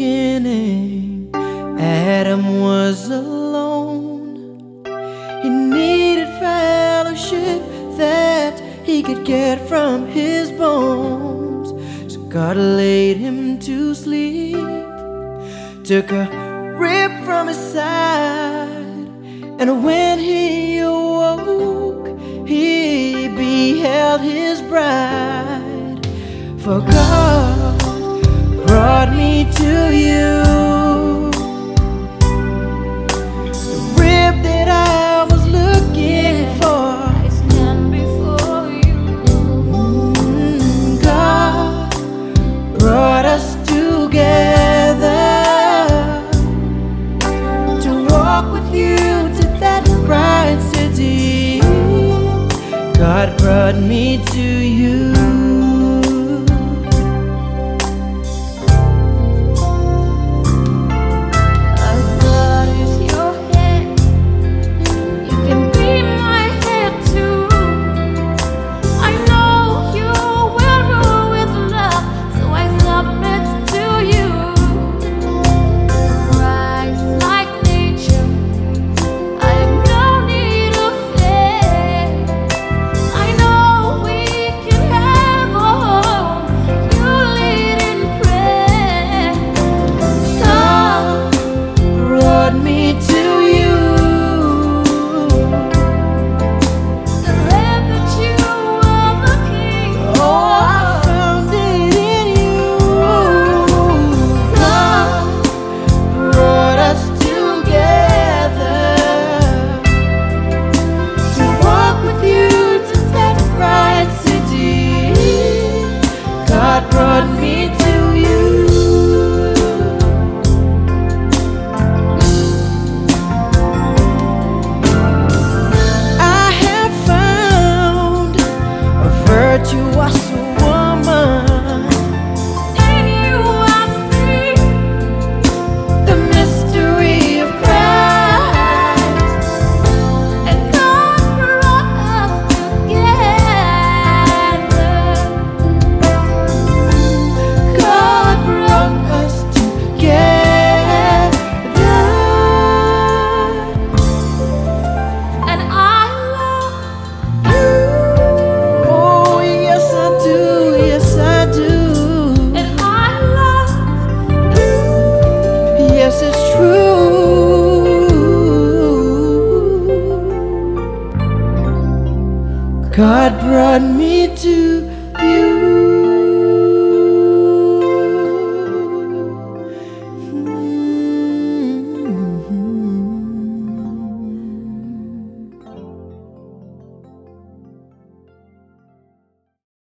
beginning, Adam was alone. He needed fellowship that he could get from his bones. So God laid him to sleep, took a rib from his side, and when he awoke, he beheld his bride. For God brought me to you. The rib that I was looking for. Before you. Mm, God brought us together to walk with you to that bright city. God brought me to you. Brought me God brought me to you.